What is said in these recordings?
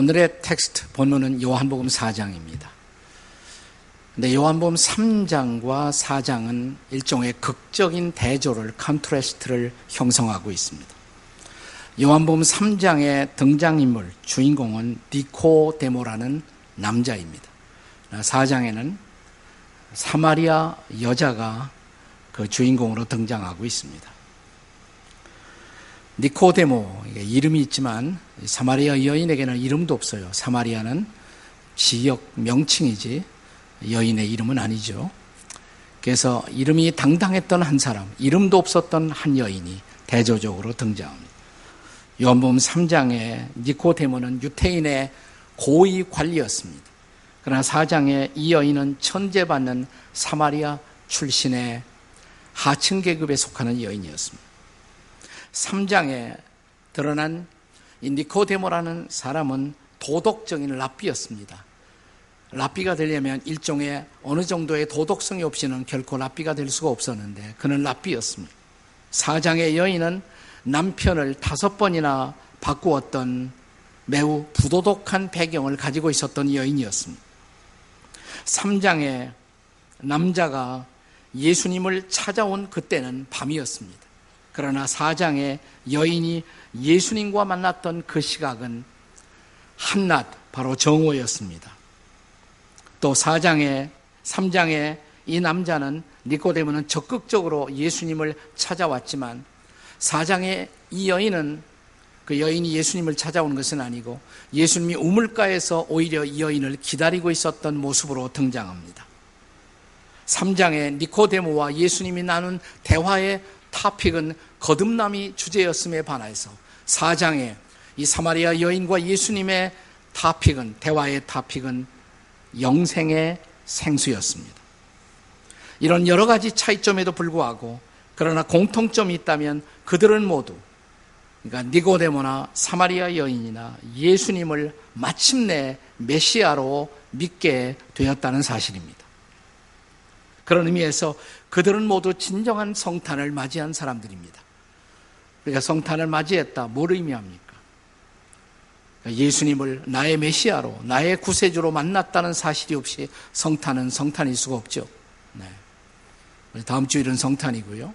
오늘의 텍스트 본문은 요한복음 4장입니다. 근데 요한복음 3장과 4장은 일종의 극적인 대조를 contrast를 형성하고 있습니다. 요한복음 3장의 등장인물 주인공은 니코데모라는 남자입니다. 4장에는 사마리아 여자가 그 주인공으로 등장하고 있습니다. 니코데모 이름이 있지만 사마리아 여인에게는 이름도 없어요. 사마리아는 지역 명칭이지 여인의 이름은 아니죠. 그래서 이름이 당당했던 한 사람, 이름도 없었던 한 여인이 대조적으로 등장합니다. 요한복음 3장에 니코데모는 유태인의 고위 관리였습니다. 그러나 4장에 이 여인은 천재받는 사마리아 출신의 하층 계급에 속하는 여인이었습니다. 3장에 드러난 니코데모라는 사람은 도덕적인 랍비였습니다. 랍비가 되려면 일종의 어느 정도의 도덕성이 없이는 결코 랍비가 될 수가 없었는데 그는 랍비였습니다. 4장의 여인은 남편을 다섯 번이나 바꾸었던 매우 부도덕한 배경을 가지고 있었던 여인이었습니다. 3장에 남자가 예수님을 찾아온 그때는 밤이었습니다. 그러나 4장에 여인이 예수님과 만났던 그 시각은 한낮 바로 정오였습니다. 또 4장에 3장에 이 남자는 니코데모는 적극적으로 예수님을 찾아왔지만 4장에 이 여인은 그 여인이 예수님을 찾아오는 것은 아니고 예수님이 우물가에서 오히려 이 여인을 기다리고 있었던 모습으로 등장합니다. 3장에 니코데모와 예수님이 나눈 대화의 타픽은 거듭남이 주제였음에 반해서 4장에 이 사마리아 여인과 예수님의 타픽은 대화의 타픽은 영생의 생수였습니다. 이런 여러 가지 차이점에도 불구하고 그러나 공통점이 있다면 그들은 모두 그러니까 니고데모나 사마리아 여인이나 예수님을 마침내 메시아로 믿게 되었다는 사실입니다. 그런 의미에서 그들은 모두 진정한 성탄을 맞이한 사람들입니다. 그러니까 성탄을 맞이했다. 뭘 의미합니까? 그러니까 예수님을 나의 메시아로, 나의 구세주로 만났다는 사실이 없이 성탄은 성탄일 수가 없죠. 네. 다음 주일은 성탄이고요.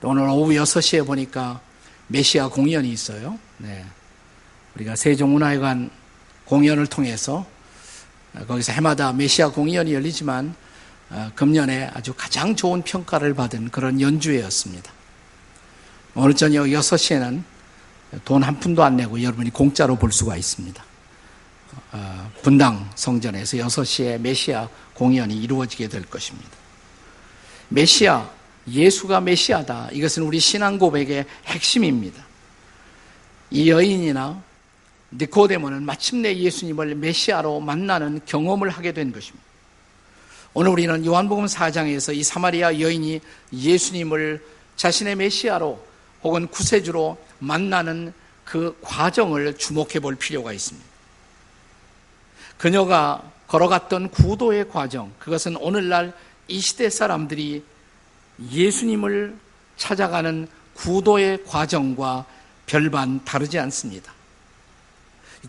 오늘 오후 6시에 보니까 메시아 공연이 있어요. 네. 우리가 세종문화회관 공연을 통해서 거기서 해마다 메시아 공연이 열리지만 어, 금년에 아주 가장 좋은 평가를 받은 그런 연주회였습니다. 오늘 저녁 6시에는 돈 한 푼도 안 내고 여러분이 공짜로 볼 수가 있습니다. 어, 분당 성전에서 6시에 메시아 공연이 이루어지게 될 것입니다. 메시아, 예수가 메시아다. 이것은 우리 신앙 고백의 핵심입니다. 이 여인이나 니코데모는 마침내 예수님을 메시아로 만나는 경험을 하게 된 것입니다. 오늘 우리는 요한복음 4장에서 이 사마리아 여인이 예수님을 자신의 메시아로 혹은 구세주로 만나는 그 과정을 주목해 볼 필요가 있습니다. 그녀가 걸어갔던 구도의 과정, 그것은 오늘날 이 시대 사람들이 예수님을 찾아가는 구도의 과정과 별반 다르지 않습니다.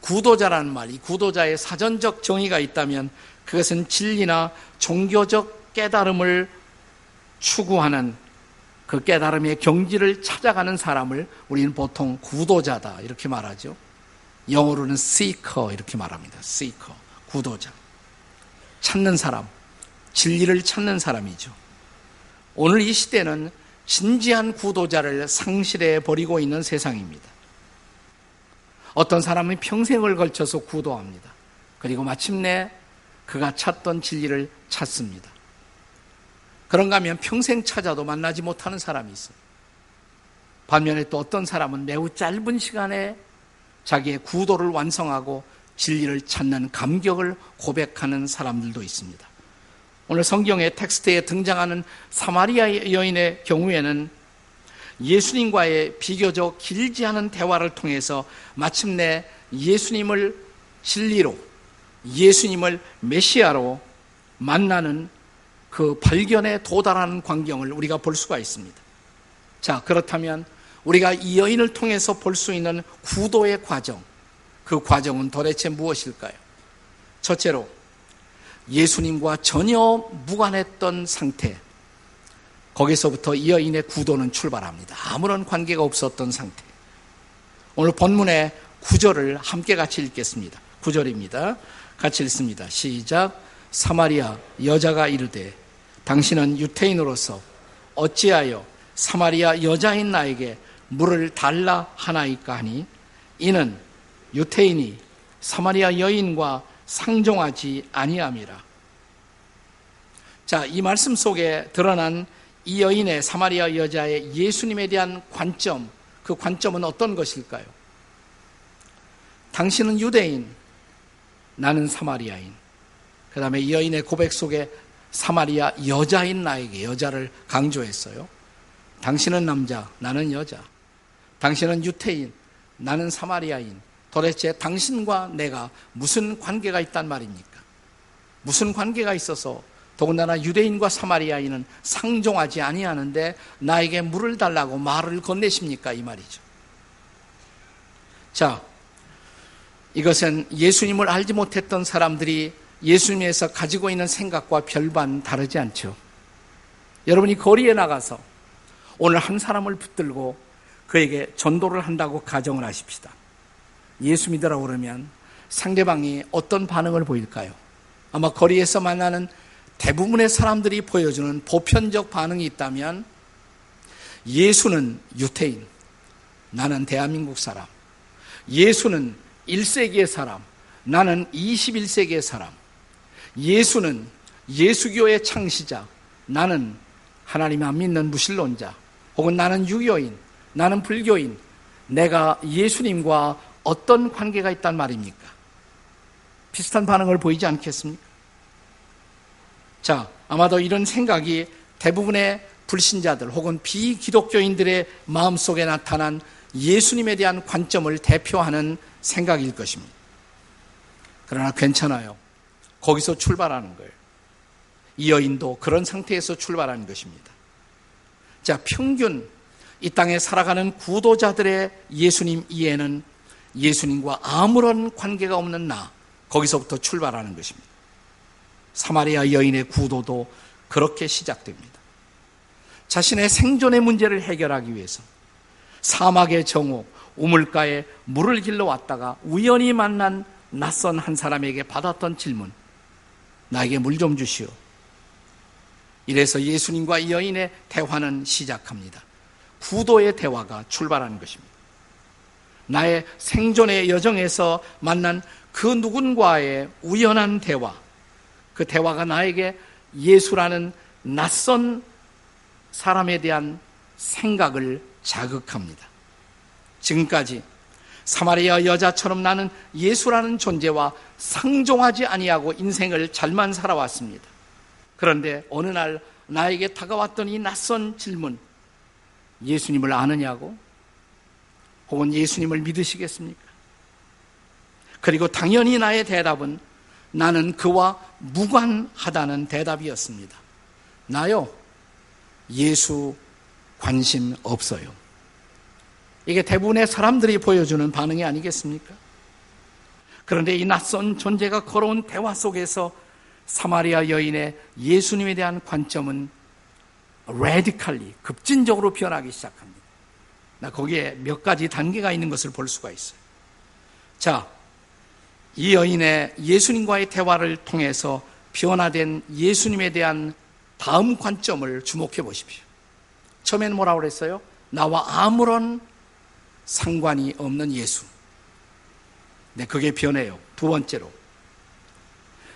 구도자라는 말, 이 구도자의 사전적 정의가 있다면 그것은 진리나 종교적 깨달음을 추구하는 그 깨달음의 경지를 찾아가는 사람을 우리는 보통 구도자다 이렇게 말하죠. 영어로는 seeker 이렇게 말합니다. seeker, 구도자. 찾는 사람, 진리를 찾는 사람이죠. 오늘 이 시대는 진지한 구도자를 상실해 버리고 있는 세상입니다. 어떤 사람은 평생을 걸쳐서 구도합니다. 그리고 마침내 그가 찾던 진리를 찾습니다. 그런가 하면 평생 찾아도 만나지 못하는 사람이 있어요. 반면에 또 어떤 사람은 매우 짧은 시간에 자기의 구도를 완성하고 진리를 찾는 감격을 고백하는 사람들도 있습니다. 오늘 성경의 텍스트에 등장하는 사마리아 여인의 경우에는 예수님과의 비교적 길지 않은 대화를 통해서 마침내 예수님을 진리로 예수님을 메시아로 만나는 그 발견에 도달하는 광경을 우리가 볼 수가 있습니다. 자, 그렇다면 우리가 이 여인을 통해서 볼 수 있는 구도의 과정, 그 과정은 도대체 무엇일까요? 첫째로 예수님과 전혀 무관했던 상태. 거기서부터 이 여인의 구도는 출발합니다. 아무런 관계가 없었던 상태. 오늘 본문의 구절을 함께 같이 읽겠습니다. 구절입니다. 같이 읽습니다. 시작. 사마리아 여자가 이르되 당신은 유태인으로서 어찌하여 사마리아 여자인 나에게 물을 달라 하나이까 하니 이는 유태인이 사마리아 여인과 상종하지 아니함이라. 자, 이 말씀 속에 드러난 이 여인의 사마리아 여자의 예수님에 대한 관점, 그 관점은 어떤 것일까요? 당신은 유대인, 나는 사마리아인. 그 다음에 이 여인의 고백 속에 사마리아 여자인 나에게 여자를 강조했어요. 당신은 남자, 나는 여자. 당신은 유태인, 나는 사마리아인. 도대체 당신과 내가 무슨 관계가 있단 말입니까? 무슨 관계가 있어서 더군다나 유대인과 사마리아인은 상종하지 아니하는데 나에게 물을 달라고 말을 건네십니까? 이 말이죠. 자, 이것은 예수님을 알지 못했던 사람들이 예수님에서 가지고 있는 생각과 별반 다르지 않죠. 여러분이 거리에 나가서 오늘 한 사람을 붙들고 그에게 전도를 한다고 가정을 하십시다. 예수 믿으라고 그러면 상대방이 어떤 반응을 보일까요? 아마 거리에서 만나는 대부분의 사람들이 보여주는 보편적 반응이 있다면 예수는 유태인, 나는 대한민국 사람. 예수는 1세기의 사람, 나는 21세기의 사람. 예수는 예수교의 창시자, 나는 하나님 안 믿는 무신론자, 혹은 나는 유교인, 나는 불교인, 내가 예수님과 어떤 관계가 있단 말입니까? 비슷한 반응을 보이지 않겠습니까? 자, 아마도 이런 생각이 대부분의 불신자들 혹은 비기독교인들의 마음속에 나타난 예수님에 대한 관점을 대표하는 생각일 것입니다. 그러나 괜찮아요. 거기서 출발하는 거예요. 이 여인도 그런 상태에서 출발하는 것입니다. 자, 평균 이 땅에 살아가는 구도자들의 예수님 이해는 예수님과 아무런 관계가 없는 나, 거기서부터 출발하는 것입니다. 사마리아 여인의 구도도 그렇게 시작됩니다. 자신의 생존의 문제를 해결하기 위해서 사막의 정오, 우물가에 물을 길러 왔다가 우연히 만난 낯선 한 사람에게 받았던 질문. 나에게 물 좀 주시오. 이래서 예수님과 이 여인의 대화는 시작합니다. 구도의 대화가 출발하는 것입니다. 나의 생존의 여정에서 만난 그 누군가의 우연한 대화, 그 대화가 나에게 예수라는 낯선 사람에 대한 생각을 자극합니다. 지금까지 사마리아 여자처럼 나는 예수라는 존재와 상종하지 아니하고 인생을 잘만 살아왔습니다. 그런데 어느 날 나에게 다가왔던 이 낯선 질문, 예수님을 아느냐고? 혹은 예수님을 믿으시겠습니까? 그리고 당연히 나의 대답은 나는 그와 무관하다는 대답이었습니다. 나요, 예수 관심 없어요. 이게 대부분의 사람들이 보여주는 반응이 아니겠습니까? 그런데 이 낯선 존재가 걸어온 대화 속에서 사마리아 여인의 예수님에 대한 관점은 레디칼리, 급진적으로 변하기 시작합니다. 나 거기에 몇 가지 단계가 있는 것을 볼 수가 있어요. 자, 이 여인의 예수님과의 대화를 통해서 변화된 예수님에 대한 다음 관점을 주목해 보십시오. 처음에는 뭐라고 그랬어요? 나와 아무런 상관이 없는 예수. 네, 그게 변해요. 두 번째로.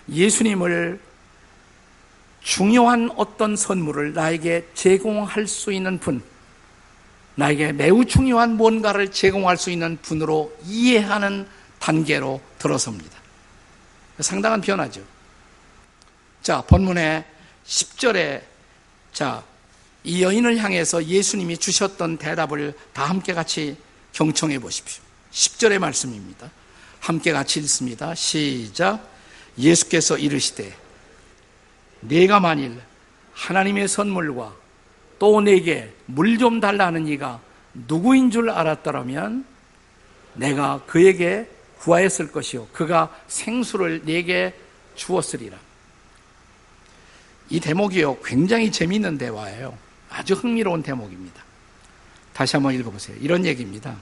예수님을 중요한 어떤 선물을 나에게 제공할 수 있는 분, 나에게 매우 중요한 뭔가를 제공할 수 있는 분으로 이해하는 단계로 들어섭니다. 상당한 변화죠. 자, 본문의 10절에 자, 이 여인을 향해서 예수님이 주셨던 대답을 다 함께 같이 경청해 보십시오. 10절의 말씀입니다. 함께 같이 읽습니다. 시작. 예수께서 이르시되 내가 만일 하나님의 선물과 또 내게 물 좀 달라는 이가 누구인 줄 알았더라면 내가 그에게 구하였을 것이요. 그가 생수를 내게 주었으리라. 이 대목이요. 굉장히 재미있는 대화예요. 아주 흥미로운 대목입니다. 다시 한번 읽어보세요. 이런 얘기입니다.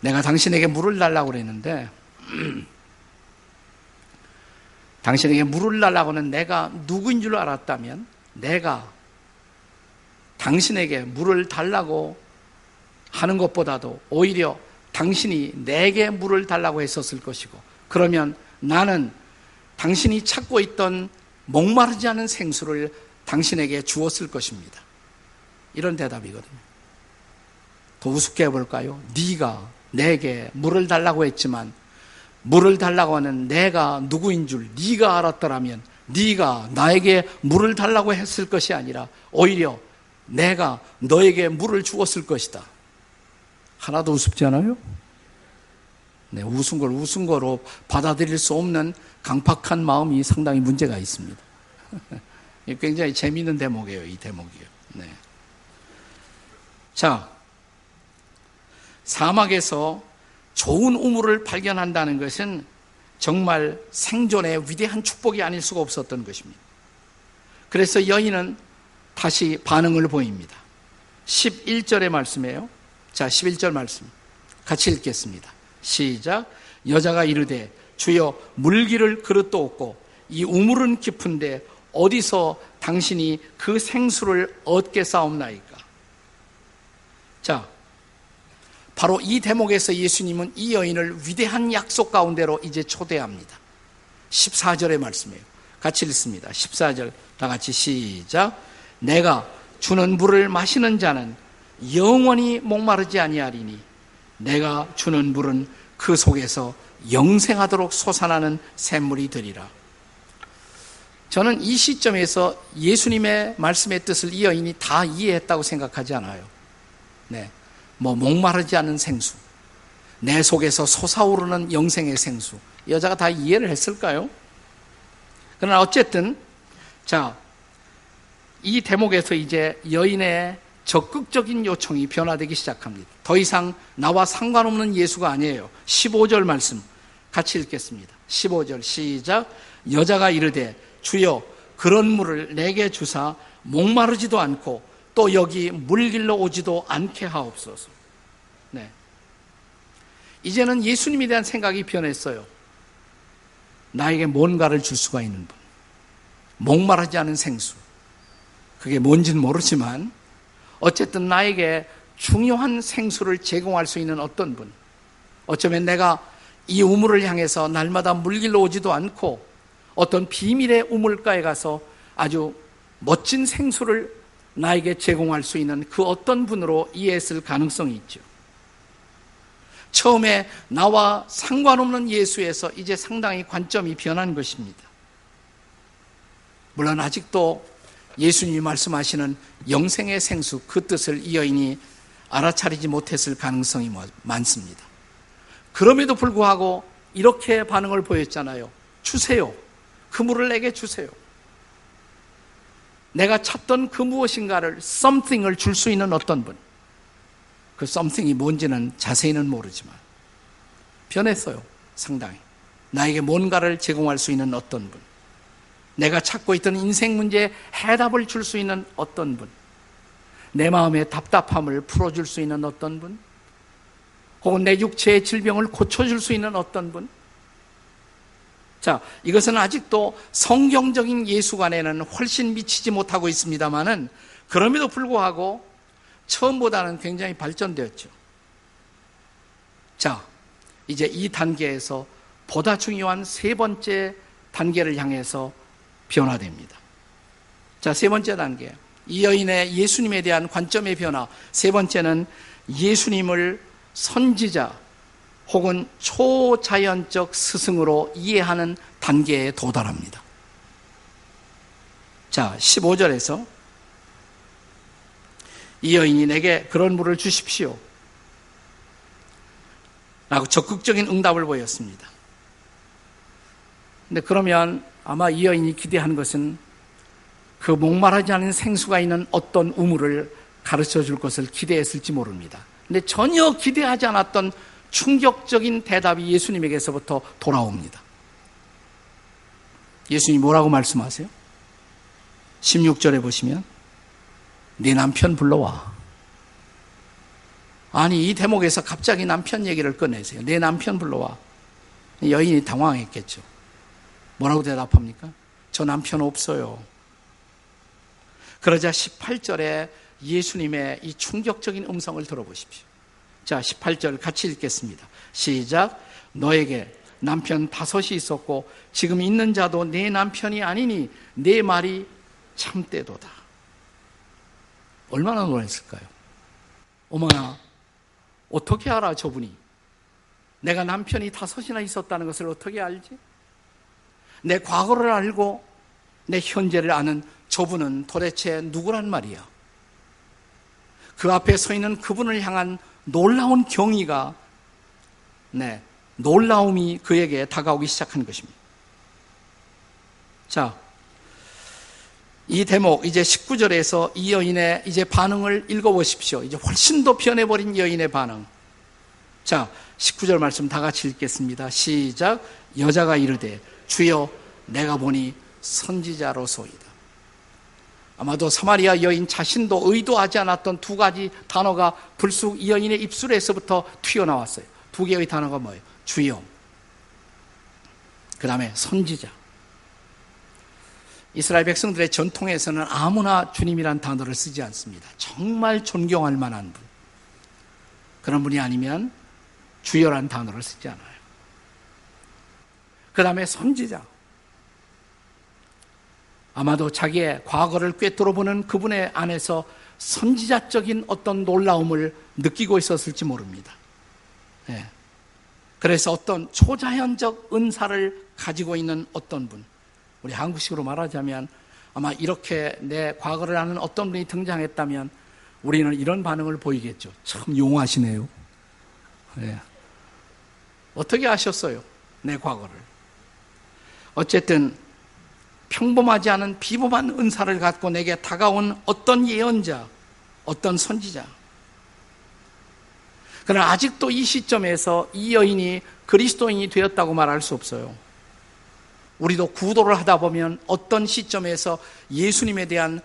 내가 당신에게 물을 달라고 그랬는데, 당신에게 물을 달라고는 내가 누구인 줄 알았다면, 내가 당신에게 물을 달라고 하는 것보다도 오히려 당신이 내게 물을 달라고 했었을 것이고, 그러면 나는 당신이 찾고 있던 목마르지 않은 생수를 당신에게 주었을 것입니다. 이런 대답이거든요. 더 우습게 해볼까요? 네가 내게 물을 달라고 했지만 물을 달라고 하는 내가 누구인 줄 네가 알았더라면 네가 나에게 물을 달라고 했을 것이 아니라 오히려 내가 너에게 물을 주었을 것이다. 하나도 우습지 않아요? 네, 웃은 걸 웃은 거로 받아들일 수 없는 강팍한 마음이 상당히 문제가 있습니다. 굉장히 재미있는 대목이에요, 이 대목이요. 네. 자, 사막에서 좋은 우물을 발견한다는 것은 정말 생존의 위대한 축복이 아닐 수가 없었던 것입니다. 그래서 여인은 다시 반응을 보입니다. 11절의 말씀이에요. 자, 11절 말씀. 같이 읽겠습니다. 시작. 여자가 이르되 주여 물기를 그릇도 없고 이 우물은 깊은데 어디서 당신이 그 생수를 얻게 싸움나이까? 자, 바로 이 대목에서 예수님은 이 여인을 위대한 약속 가운데로 이제 초대합니다. 14절의 말씀이에요. 같이 읽습니다. 14절 다 같이 시작. 내가 주는 물을 마시는 자는 영원히 목마르지 아니하리니 내가 주는 물은 그 속에서 영생하도록 솟아나는 샘물이 되리라. 저는 이 시점에서 예수님의 말씀의 뜻을 이 여인이 다 이해했다고 생각하지 않아요. 네. 뭐, 목마르지 않은 생수. 내 속에서 솟아오르는 영생의 생수. 여자가 다 이해를 했을까요? 그러나 어쨌든, 자, 이 대목에서 이제 여인의 적극적인 요청이 변화되기 시작합니다. 더 이상 나와 상관없는 예수가 아니에요. 15절 말씀 같이 읽겠습니다. 15절 시작. 여자가 이르되 주여 그런 물을 내게 주사 목마르지도 않고 또 여기 물길러 오지도 않게 하옵소서. 네. 이제는 예수님에 대한 생각이 변했어요. 나에게 뭔가를 줄 수가 있는 분. 목마르지 않은 생수. 그게 뭔지는 모르지만 어쨌든 나에게 중요한 생수를 제공할 수 있는 어떤 분. 어쩌면 내가 이 우물을 향해서 날마다 물길로 오지도 않고 어떤 비밀의 우물가에 가서 아주 멋진 생수를 나에게 제공할 수 있는 그 어떤 분으로 이해했을 가능성이 있죠. 처음에 나와 상관없는 예수에서 이제 상당히 관점이 변한 것입니다. 물론 아직도 예수님이 말씀하시는 영생의 생수 그 뜻을 이 여인이 알아차리지 못했을 가능성이 뭐 많습니다. 그럼에도 불구하고 이렇게 반응을 보였잖아요. 주세요. 그 물을 내게 주세요. 내가 찾던 그 무엇인가를 something을 줄 수 있는 어떤 분. 그 something이 뭔지는 자세히는 모르지만 변했어요. 상당히. 나에게 뭔가를 제공할 수 있는 어떤 분. 내가 찾고 있던 인생 문제에 해답을 줄 수 있는 어떤 분. 내 마음의 답답함을 풀어줄 수 있는 어떤 분. 혹은 내 육체의 질병을 고쳐줄 수 있는 어떤 분. 자, 이것은 아직도 성경적인 예수관에는 훨씬 미치지 못하고 있습니다만은 그럼에도 불구하고 처음보다는 굉장히 발전되었죠. 자, 이제 이 단계에서 보다 중요한 세 번째 단계를 향해서 변화됩니다. 자, 세 번째 단계. 이 여인의 예수님에 대한 관점의 변화. 세 번째는 예수님을 선지자 혹은 초자연적 스승으로 이해하는 단계에 도달합니다. 자, 15절에서 이 여인이 내게 그런 물을 주십시오. 라고 적극적인 응답을 보였습니다. 근데 그러면 아마 이 여인이 기대한 것은 그 목말하지 않은 생수가 있는 어떤 우물을 가르쳐 줄 것을 기대했을지 모릅니다. 근데 전혀 기대하지 않았던 충격적인 대답이 예수님에게서부터 돌아옵니다. 예수님이 뭐라고 말씀하세요? 16절에 보시면 네 남편 불러와. 아니 이 대목에서 갑자기 남편 얘기를 꺼내세요. 내 남편 불러와. 여인이 당황했겠죠. 뭐라고 대답합니까? 저 남편 없어요. 그러자 18절에 예수님의 이 충격적인 음성을 들어보십시오. 자, 18절 같이 읽겠습니다. 시작. 너에게 남편 다섯이 있었고 지금 있는 자도 내 남편이 아니니 내 말이 참되도다. 얼마나 놀랐을까요? 어머나, 어떻게 알아, 저분이? 내가 남편이 다섯이나 있었다는 것을 어떻게 알지? 내 과거를 알고 내 현재를 아는 저분은 도대체 누구란 말이야? 그 앞에 서 있는 그분을 향한 놀라운 경의가 네, 놀라움이 그에게 다가오기 시작한 것입니다. 자, 이 대목 이제 19절에서 이 여인의 이제 반응을 읽어 보십시오. 이제 훨씬 더 변해 버린 여인의 반응. 자, 19절 말씀 다 같이 읽겠습니다. 시작. 여자가 이르되 주여 내가 보니 선지자로소이다. 아마도 사마리아 여인 자신도 의도하지 않았던 두 가지 단어가 불쑥 이 여인의 입술에서부터 튀어나왔어요. 두 개의 단어가 뭐예요? 주여. 그 다음에 선지자. 이스라엘 백성들의 전통에서는 아무나 주님이란 단어를 쓰지 않습니다. 정말 존경할 만한 분. 그런 분이 아니면 주여란 단어를 쓰지 않아요. 그 다음에 선지자. 아마도 자기의 과거를 꿰뚫어 보는 그분의 안에서 선지자적인 어떤 놀라움을 느끼고 있었을지 모릅니다. 네. 그래서 어떤 초자연적 은사를 가지고 있는 어떤 분, 우리 한국식으로 말하자면 아마 이렇게 내 과거를 아는 어떤 분이 등장했다면 우리는 이런 반응을 보이겠죠. 참 용하시네요. 네. 어떻게 아셨어요? 내 과거를. 어쨌든 평범하지 않은 비범한 은사를 갖고 내게 다가온 어떤 예언자, 어떤 선지자. 그러나 아직도 이 시점에서 이 여인이 그리스도인이 되었다고 말할 수 없어요. 우리도 구도를 하다 보면 어떤 시점에서 예수님에 대한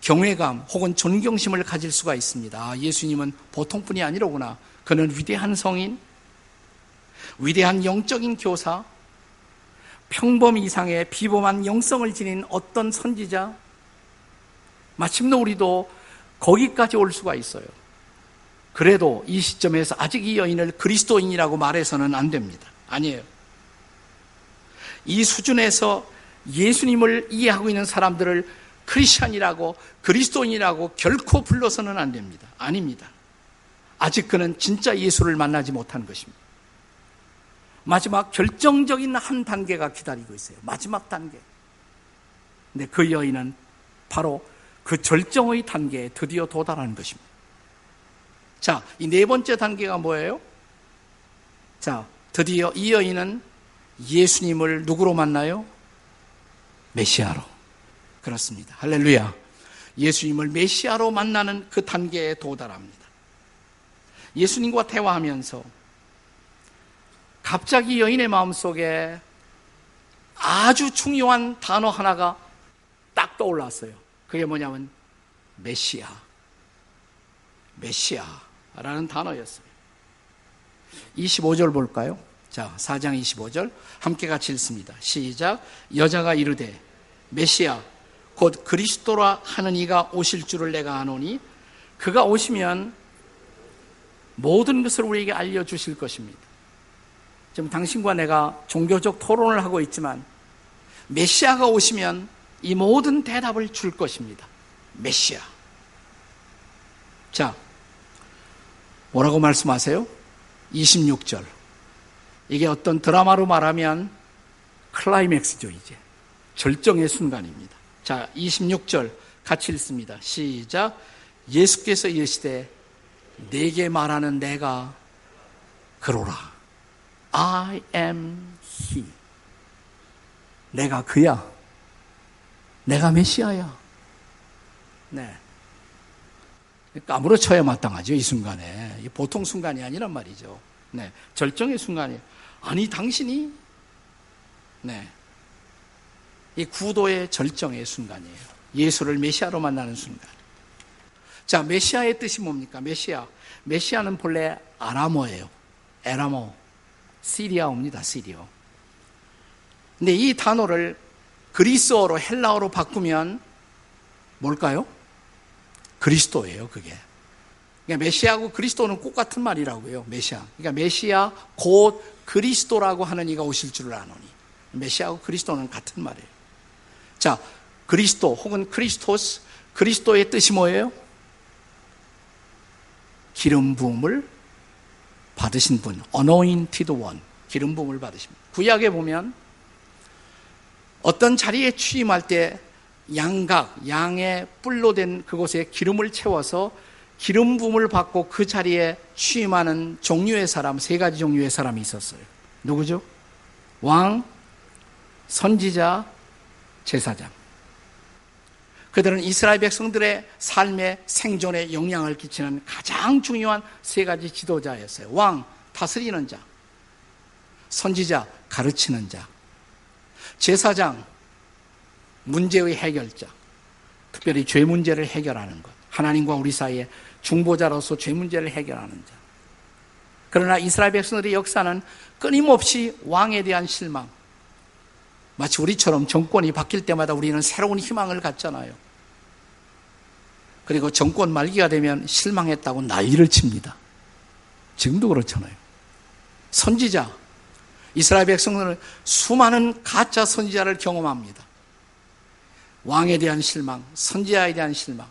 경외감 혹은 존경심을 가질 수가 있습니다. 아, 예수님은 보통뿐이 아니로구나. 그는 위대한 성인, 위대한 영적인 교사, 평범 이상의 비범한 영성을 지닌 어떤 선지자, 마침내 우리도 거기까지 올 수가 있어요. 그래도 이 시점에서 아직 이 여인을 그리스도인이라고 말해서는 안 됩니다. 아니에요. 이 수준에서 예수님을 이해하고 있는 사람들을 크리스천이라고 그리스도인이라고 결코 불러서는 안 됩니다. 아닙니다. 아직 그는 진짜 예수를 만나지 못한 것입니다. 마지막 결정적인 한 단계가 기다리고 있어요. 마지막 단계. 근데 그 여인은 바로 그 절정의 단계에 드디어 도달하는 것입니다. 자, 이 네 번째 단계가 뭐예요? 자, 드디어 이 여인은 예수님을 누구로 만나요? 메시아로. 그렇습니다. 할렐루야. 예수님을 메시아로 만나는 그 단계에 도달합니다. 예수님과 대화하면서 갑자기 여인의 마음속에 아주 중요한 단어 하나가 딱 떠올랐어요. 그게 뭐냐면 메시아. 메시아라는 단어였어요. 25절 볼까요? 자, 4장 25절 함께 같이 읽습니다. 시작. 여자가 이르되 메시아 곧 그리스도라 하는 이가 오실 줄을 내가 아노니 그가 오시면 모든 것을 우리에게 알려 주실 것입니다. 지금 당신과 내가 종교적 토론을 하고 있지만 메시아가 오시면 이 모든 대답을 줄 것입니다. 메시아. 자, 뭐라고 말씀하세요? 26절. 이게 어떤 드라마로 말하면 클라이맥스죠, 이제. 절정의 순간입니다. 자, 26절 같이 읽습니다. 시작. 예수께서 이르시되 내게 말하는 내가 그로라. I am He. 내가 그야. 내가 메시아야. 네. 그러니까 아무렇 쳐야 마땅하죠, 이 순간에. 보통 순간이 아니란 말이죠. 네, 절정의 순간이에요. 아니 당신이 네, 이 구도의 절정의 순간이에요. 예수를 메시아로 만나는 순간. 자, 메시아의 뜻이 뭡니까? 메시아. 메시아는 본래 아람어예요. 에라모. 시리아어입니다. 시리어. 근데 이 단어를 그리스어로 헬라어로 바꾸면 뭘까요? 그리스도예요, 그게. 그러니까 메시아하고 그리스도는 꼭 같은 말이라고요. 메시아. 그러니까 메시아 곧 그리스도라고 하는 이가 오실 줄을 아노니. 메시아하고 그리스도는 같은 말이에요. 자, 그리스도 혹은 크리스토스 그리스도의 뜻이 뭐예요? 기름 부음을 받으신 분, anointed one. 기름 부음을 받으십니다. 구약에 보면 어떤 자리에 취임할 때 양각, 양의 뿔로 된 그곳에 기름을 채워서 기름 부음을 받고 그 자리에 취임하는 종류의 사람, 세 가지 종류의 사람이 있었어요. 누구죠? 왕, 선지자, 제사장. 그들은 이스라엘 백성들의 삶의 생존에 영향을 끼치는 가장 중요한 세 가지 지도자였어요. 왕, 다스리는 자. 선지자, 가르치는 자. 제사장, 문제의 해결자. 특별히 죄 문제를 해결하는 것. 하나님과 우리 사이에 중보자로서 죄 문제를 해결하는 자. 그러나 이스라엘 백성들의 역사는 끊임없이 왕에 대한 실망, 마치 우리처럼 정권이 바뀔 때마다 우리는 새로운 희망을 갖잖아요. 그리고 정권 말기가 되면 실망했다고 난리를 칩니다. 지금도 그렇잖아요. 선지자, 이스라엘 백성들은 수많은 가짜 선지자를 경험합니다. 왕에 대한 실망, 선지자에 대한 실망,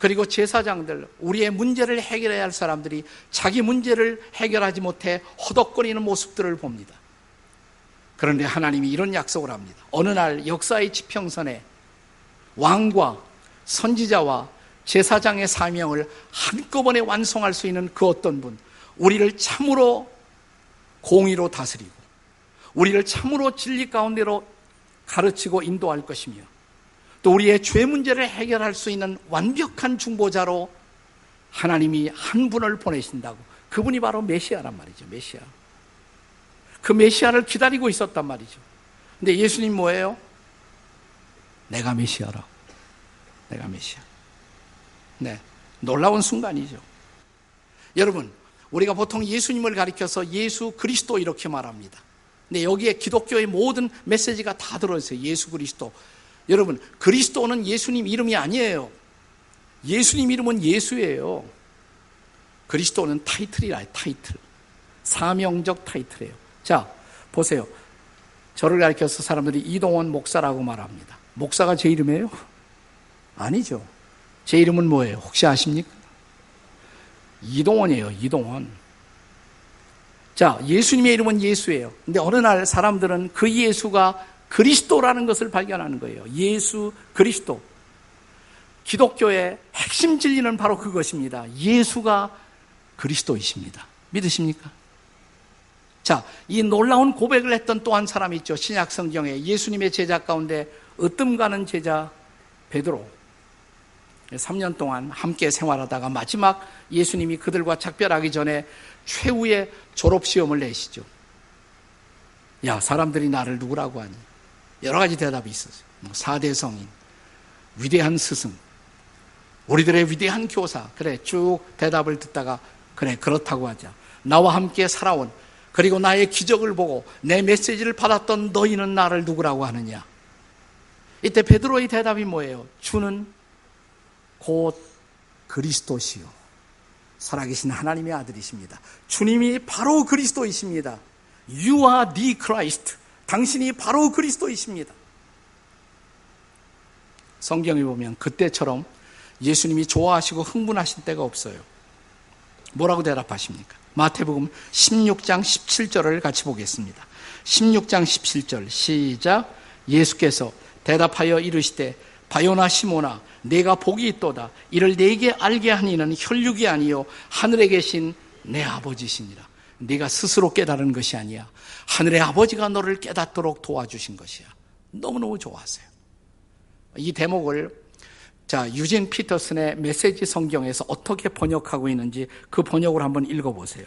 그리고 제사장들, 우리의 문제를 해결해야 할 사람들이 자기 문제를 해결하지 못해 허덕거리는 모습들을 봅니다. 그런데 하나님이 이런 약속을 합니다. 어느 날 역사의 지평선에 왕과 선지자와 제사장의 사명을 한꺼번에 완성할 수 있는 그 어떤 분, 우리를 참으로 공의로 다스리고, 우리를 참으로 진리 가운데로 가르치고 인도할 것이며, 또 우리의 죄 문제를 해결할 수 있는 완벽한 중보자로 하나님이 한 분을 보내신다고. 그분이 바로 메시아란 말이죠, 메시아. 그 메시아를 기다리고 있었단 말이죠. 근데 예수님 뭐예요? 내가 메시아라. 내가 메시아. 네. 놀라운 순간이죠. 여러분, 우리가 보통 예수님을 가리켜서 예수 그리스도 이렇게 말합니다. 근데 여기에 기독교의 모든 메시지가 다 들어있어요. 예수 그리스도. 여러분, 그리스도는 예수님 이름이 아니에요. 예수님 이름은 예수예요. 그리스도는 타이틀이라 타이틀. 사명적 타이틀이에요. 자, 보세요. 저를 가리켜서 사람들이 이동원 목사라고 말합니다. 목사가 제 이름이에요? 아니죠. 제 이름은 뭐예요? 혹시 아십니까? 이동원이에요, 이동원. 자, 예수님의 이름은 예수예요. 근데 어느 날 사람들은 그 예수가 그리스도라는 것을 발견하는 거예요. 예수 그리스도. 기독교의 핵심 진리는 바로 그것입니다. 예수가 그리스도이십니다. 믿으십니까? 자, 이 놀라운 고백을 했던 또 한 사람이 있죠. 신약 성경에 예수님의 제자 가운데 으뜸 가는 제자 베드로. 3년 동안 함께 생활하다가 마지막 예수님이 그들과 작별하기 전에 최후의 졸업시험을 내시죠. 야, 사람들이 나를 누구라고 하니? 여러 가지 대답이 있었어요. 뭐 4대 성인, 위대한 스승, 우리들의 위대한 교사. 그래, 쭉 대답을 듣다가, 그래, 그렇다고 하자. 나와 함께 살아온 그리고 나의 기적을 보고 내 메시지를 받았던 너희는 나를 누구라고 하느냐? 이때 베드로의 대답이 뭐예요? 주는 곧 그리스도시요. 살아계신 하나님의 아들이십니다. 주님이 바로 그리스도이십니다. You are the Christ. 당신이 바로 그리스도이십니다. 성경에 보면 그때처럼 예수님이 좋아하시고 흥분하신 때가 없어요. 뭐라고 대답하십니까? 마태복음 16장 17절을 같이 보겠습니다. 16장 17절 시작 예수께서 대답하여 이르시되 바요나 시모나 내가 복이 있도다 이를 내게 알게 하니는 혈육이 아니요 하늘에 계신 내 아버지시니라 네가 스스로 깨달은 것이 아니야 하늘의 아버지가 너를 깨닫도록 도와주신 것이야 너무너무 좋아하세요 이 대목을 자, 유진 피터슨의 메시지 성경에서 어떻게 번역하고 있는지 그 번역을 한번 읽어보세요.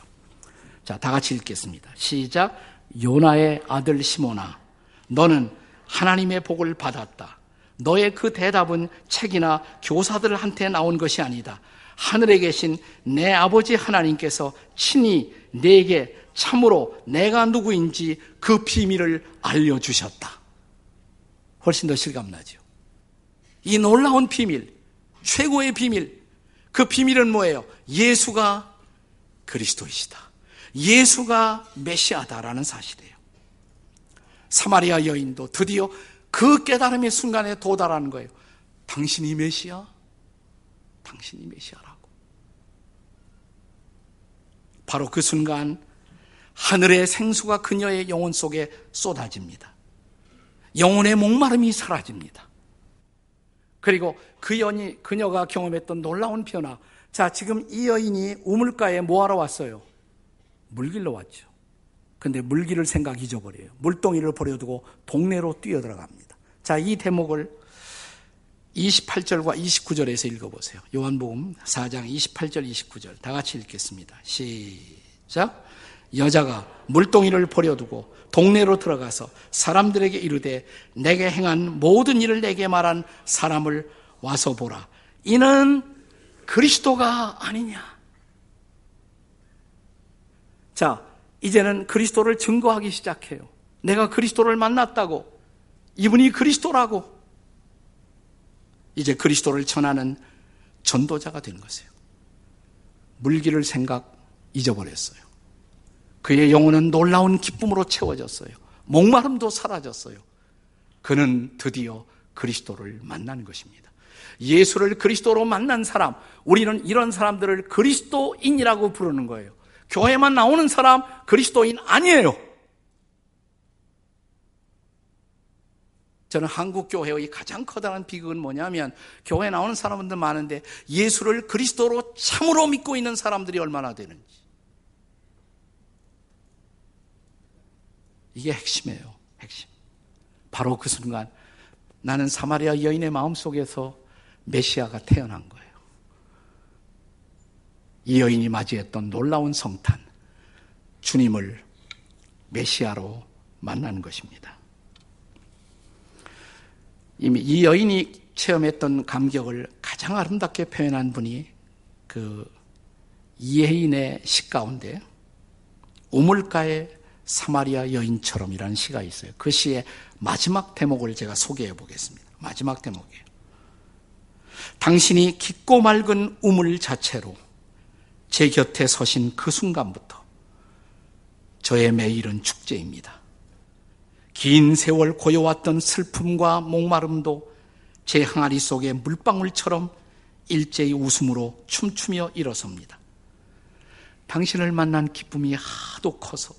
자, 다 같이 읽겠습니다. 시작. 요나의 아들 시모나, 너는 하나님의 복을 받았다. 너의 그 대답은 책이나 교사들한테 나온 것이 아니다. 하늘에 계신 내 아버지 하나님께서 친히 내게 참으로 내가 누구인지 그 비밀을 알려주셨다. 훨씬 더 실감나죠. 이 놀라운 비밀, 최고의 비밀, 그 비밀은 뭐예요? 예수가 그리스도이시다. 예수가 메시아다라는 사실이에요. 사마리아 여인도 드디어 그 깨달음의 순간에 도달하는 거예요. 당신이 메시아? 당신이 메시아라고. 바로 그 순간 하늘의 생수가 그녀의 영혼 속에 쏟아집니다. 영혼의 목마름이 사라집니다. 그리고 그 연이 그녀가 경험했던 놀라운 변화. 자, 지금 이 여인이 우물가에 뭐 하러 왔어요? 물길로 왔죠. 근데 물길을 생각 잊어버려요. 물동이를 버려두고 동네로 뛰어들어갑니다. 자, 이 대목을 28절과 29절에서 읽어보세요. 요한복음 4장 28절, 29절. 다 같이 읽겠습니다. 시작. 여자가 물동이를 버려두고 동네로 들어가서 사람들에게 이르되 내게 행한 모든 일을 내게 말한 사람을 와서 보라. 이는 그리스도가 아니냐. 자, 이제는 그리스도를 증거하기 시작해요. 내가 그리스도를 만났다고. 이분이 그리스도라고. 이제 그리스도를 전하는 전도자가 된 것이에요. 물기를 생각 잊어버렸어요. 그의 영혼은 놀라운 기쁨으로 채워졌어요. 목마름도 사라졌어요. 그는 드디어 그리스도를 만난 것입니다. 예수를 그리스도로 만난 사람, 우리는 이런 사람들을 그리스도인이라고 부르는 거예요. 교회만 나오는 사람 그리스도인 아니에요. 저는 한국 교회의 가장 커다란 비극은 뭐냐면 교회 나오는 사람들 많은데 예수를 그리스도로 참으로 믿고 있는 사람들이 얼마나 되는지. 이게 핵심이에요. 핵심. 바로 그 순간 나는 사마리아 여인의 마음 속에서 메시아가 태어난 거예요. 이 여인이 맞이했던 놀라운 성탄, 주님을 메시아로 만나는 것입니다. 이미 이 여인이 체험했던 감격을 가장 아름답게 표현한 분이 그 이혜인의 시 가운데 우물가의 사마리아 여인처럼이라는 시가 있어요. 그 시의 마지막 대목을 제가 소개해 보겠습니다. 마지막 대목이에요. 당신이 깊고 맑은 우물 자체로 제 곁에 서신 그 순간부터 저의 매일은 축제입니다. 긴 세월 고여왔던 슬픔과 목마름도 제 항아리 속에 물방울처럼 일제히 웃음으로 춤추며 일어섭니다. 당신을 만난 기쁨이 하도 커서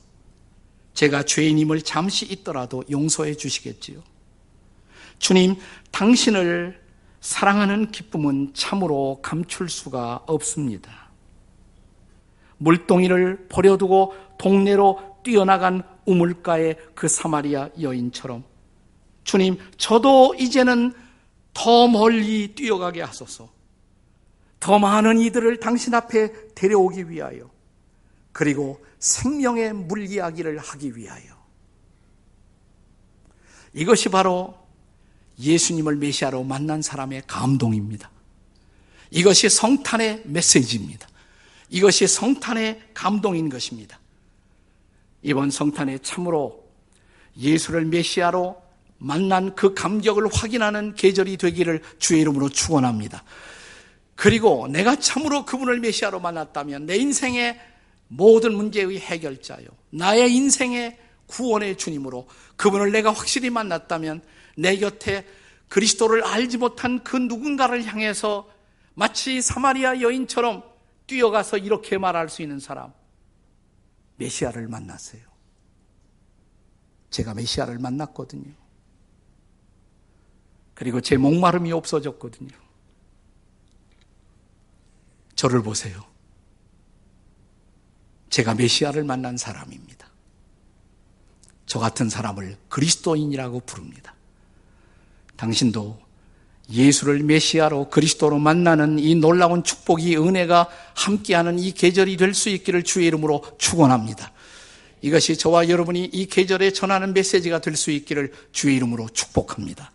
제가 죄인임을 잠시 있더라도 용서해 주시겠지요. 주님, 당신을 사랑하는 기쁨은 참으로 감출 수가 없습니다. 물동이를 버려두고 동네로 뛰어나간 우물가의 그 사마리아 여인처럼 주님, 저도 이제는 더 멀리 뛰어가게 하소서. 더 많은 이들을 당신 앞에 데려오기 위하여 그리고 생명의 물 이야기를 하기 위하여 이것이 바로 예수님을 메시아로 만난 사람의 감동입니다. 이것이 성탄의 메시지입니다. 이것이 성탄의 감동인 것입니다. 이번 성탄에 참으로 예수를 메시아로 만난 그 감격을 확인하는 계절이 되기를 주의 이름으로 축원합니다. 그리고 내가 참으로 그분을 메시아로 만났다면 내 인생의 모든 문제의 해결자요. 나의 인생의 구원의 주님으로 그분을 내가 확실히 만났다면 내 곁에 그리스도를 알지 못한 그 누군가를 향해서 마치 사마리아 여인처럼 뛰어가서 이렇게 말할 수 있는 사람. 메시아를 만났어요. 제가 메시아를 만났거든요. 그리고 제 목마름이 없어졌거든요. 저를 보세요. 제가 메시아를 만난 사람입니다. 저 같은 사람을 그리스도인이라고 부릅니다. 당신도 예수를 메시아로 그리스도로 만나는 이 놀라운 축복이 은혜가 함께하는 이 계절이 될 수 있기를 주의 이름으로 축원합니다. 이것이 저와 여러분이 이 계절에 전하는 메시지가 될 수 있기를 주의 이름으로 축복합니다.